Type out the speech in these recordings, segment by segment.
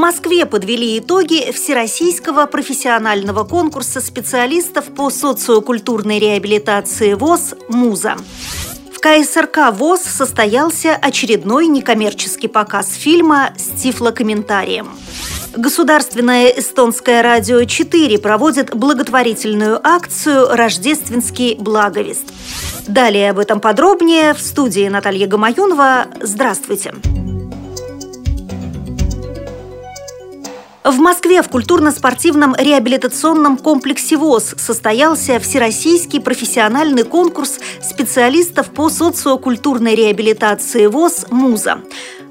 Москве подвели итоги Всероссийского профессионального конкурса специалистов по социокультурной реабилитации ВОЗ «МУЗа». В КСРК ВОЗ состоялся очередной некоммерческий показ фильма с тифлокомментарием. Государственное эстонское радио 4 проводит благотворительную акцию «Рождественский благовест». Далее об этом подробнее в студии Наталья Гамаюнова. Здравствуйте! В Москве в культурно-спортивном реабилитационном комплексе ВОЗ состоялся Всероссийский профессиональный конкурс специалистов по социокультурной реабилитации ВОЗ «МУЗа».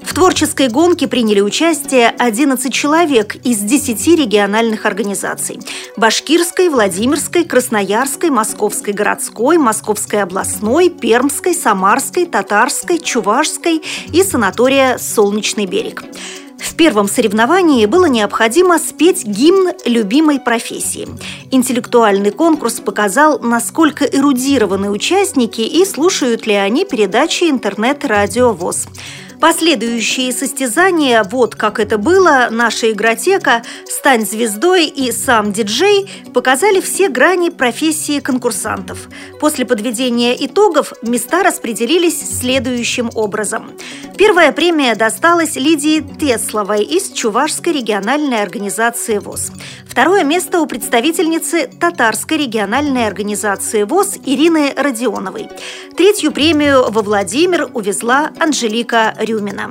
В творческой гонке приняли участие 11 человек из 10 региональных организаций – Башкирской, Владимирской, Красноярской, Московской городской, Московской областной, Пермской, Самарской, Татарской, Чувашской и санатория «Солнечный берег». В первом соревновании было необходимо спеть гимн любимой профессии. Интеллектуальный конкурс показал, насколько эрудированы участники и слушают ли они передачи интернет-радио ВОЗ. Последующие состязания «Вот как это было», «Наша игротека», «Стань звездой» и «Сам диджей» показали все грани профессии конкурсантов. После подведения итогов места распределились следующим образом. Первая премия досталась Лидии Тесловой из Чувашской региональной организации ВОЗ. Второе место у представительницы Татарской региональной организации ВОЗ Ирины Родионовой. Третью премию во Владимир увезла Анжелика Рюмина.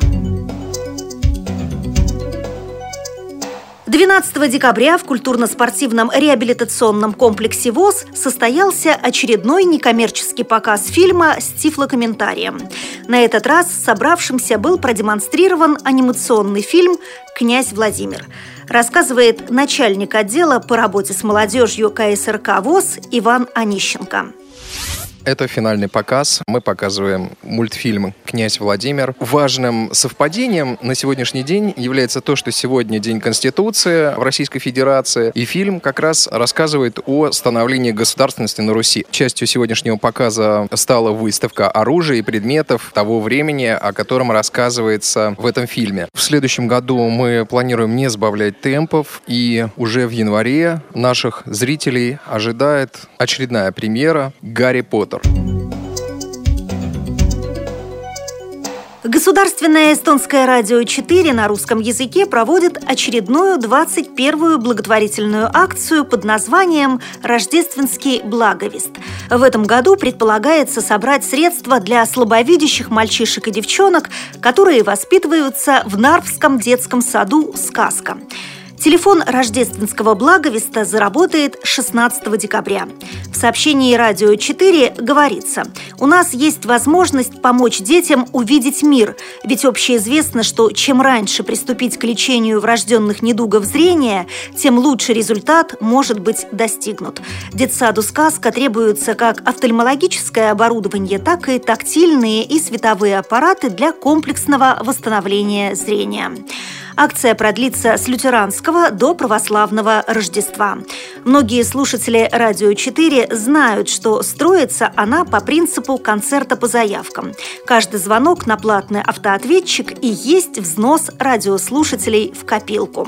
12 декабря в культурно-спортивном реабилитационном комплексе ВОЗ состоялся очередной некоммерческий показ фильма с тифлокомментарием. На этот раз собравшимся был продемонстрирован анимационный фильм «Князь Владимир» рассказывает начальник отдела по работе с молодежью КСРК ВОЗ Иван Онищенко. Это финальный показ. Мы показываем мультфильм «Князь Владимир». Важным совпадением на сегодняшний день является то, что сегодня День Конституции в Российской Федерации, и фильм как раз рассказывает о становлении государственности на Руси. Частью сегодняшнего показа стала выставка оружия и предметов того времени, о котором рассказывается в этом фильме. В следующем году мы планируем не сбавлять темпов, и уже в январе наших зрителей ожидает очередная премьера «Гарри Поттер». Государственное эстонское радио 4 на русском языке проводит очередную 21-ю благотворительную акцию под названием «Рождественский благовест». В этом году предполагается собрать средства для слабовидящих мальчишек и девчонок, которые воспитываются в Нарвском детском саду «Сказка». Телефон рождественского благовеста заработает 16 декабря. В сообщении «Радио 4» говорится, у нас есть возможность помочь детям увидеть мир, ведь общеизвестно, что чем раньше приступить к лечению врожденных недугов зрения, тем лучше результат может быть достигнут. Детсаду «Сказка» требуются как офтальмологическое оборудование, так и тактильные и световые аппараты для комплексного восстановления зрения. Акция продлится с лютеранского до православного Рождества. Многие слушатели «Радио 4» знают, что строится она по принципу концерта по заявкам. Каждый звонок на платный автоответчик и есть взнос радиослушателей в копилку.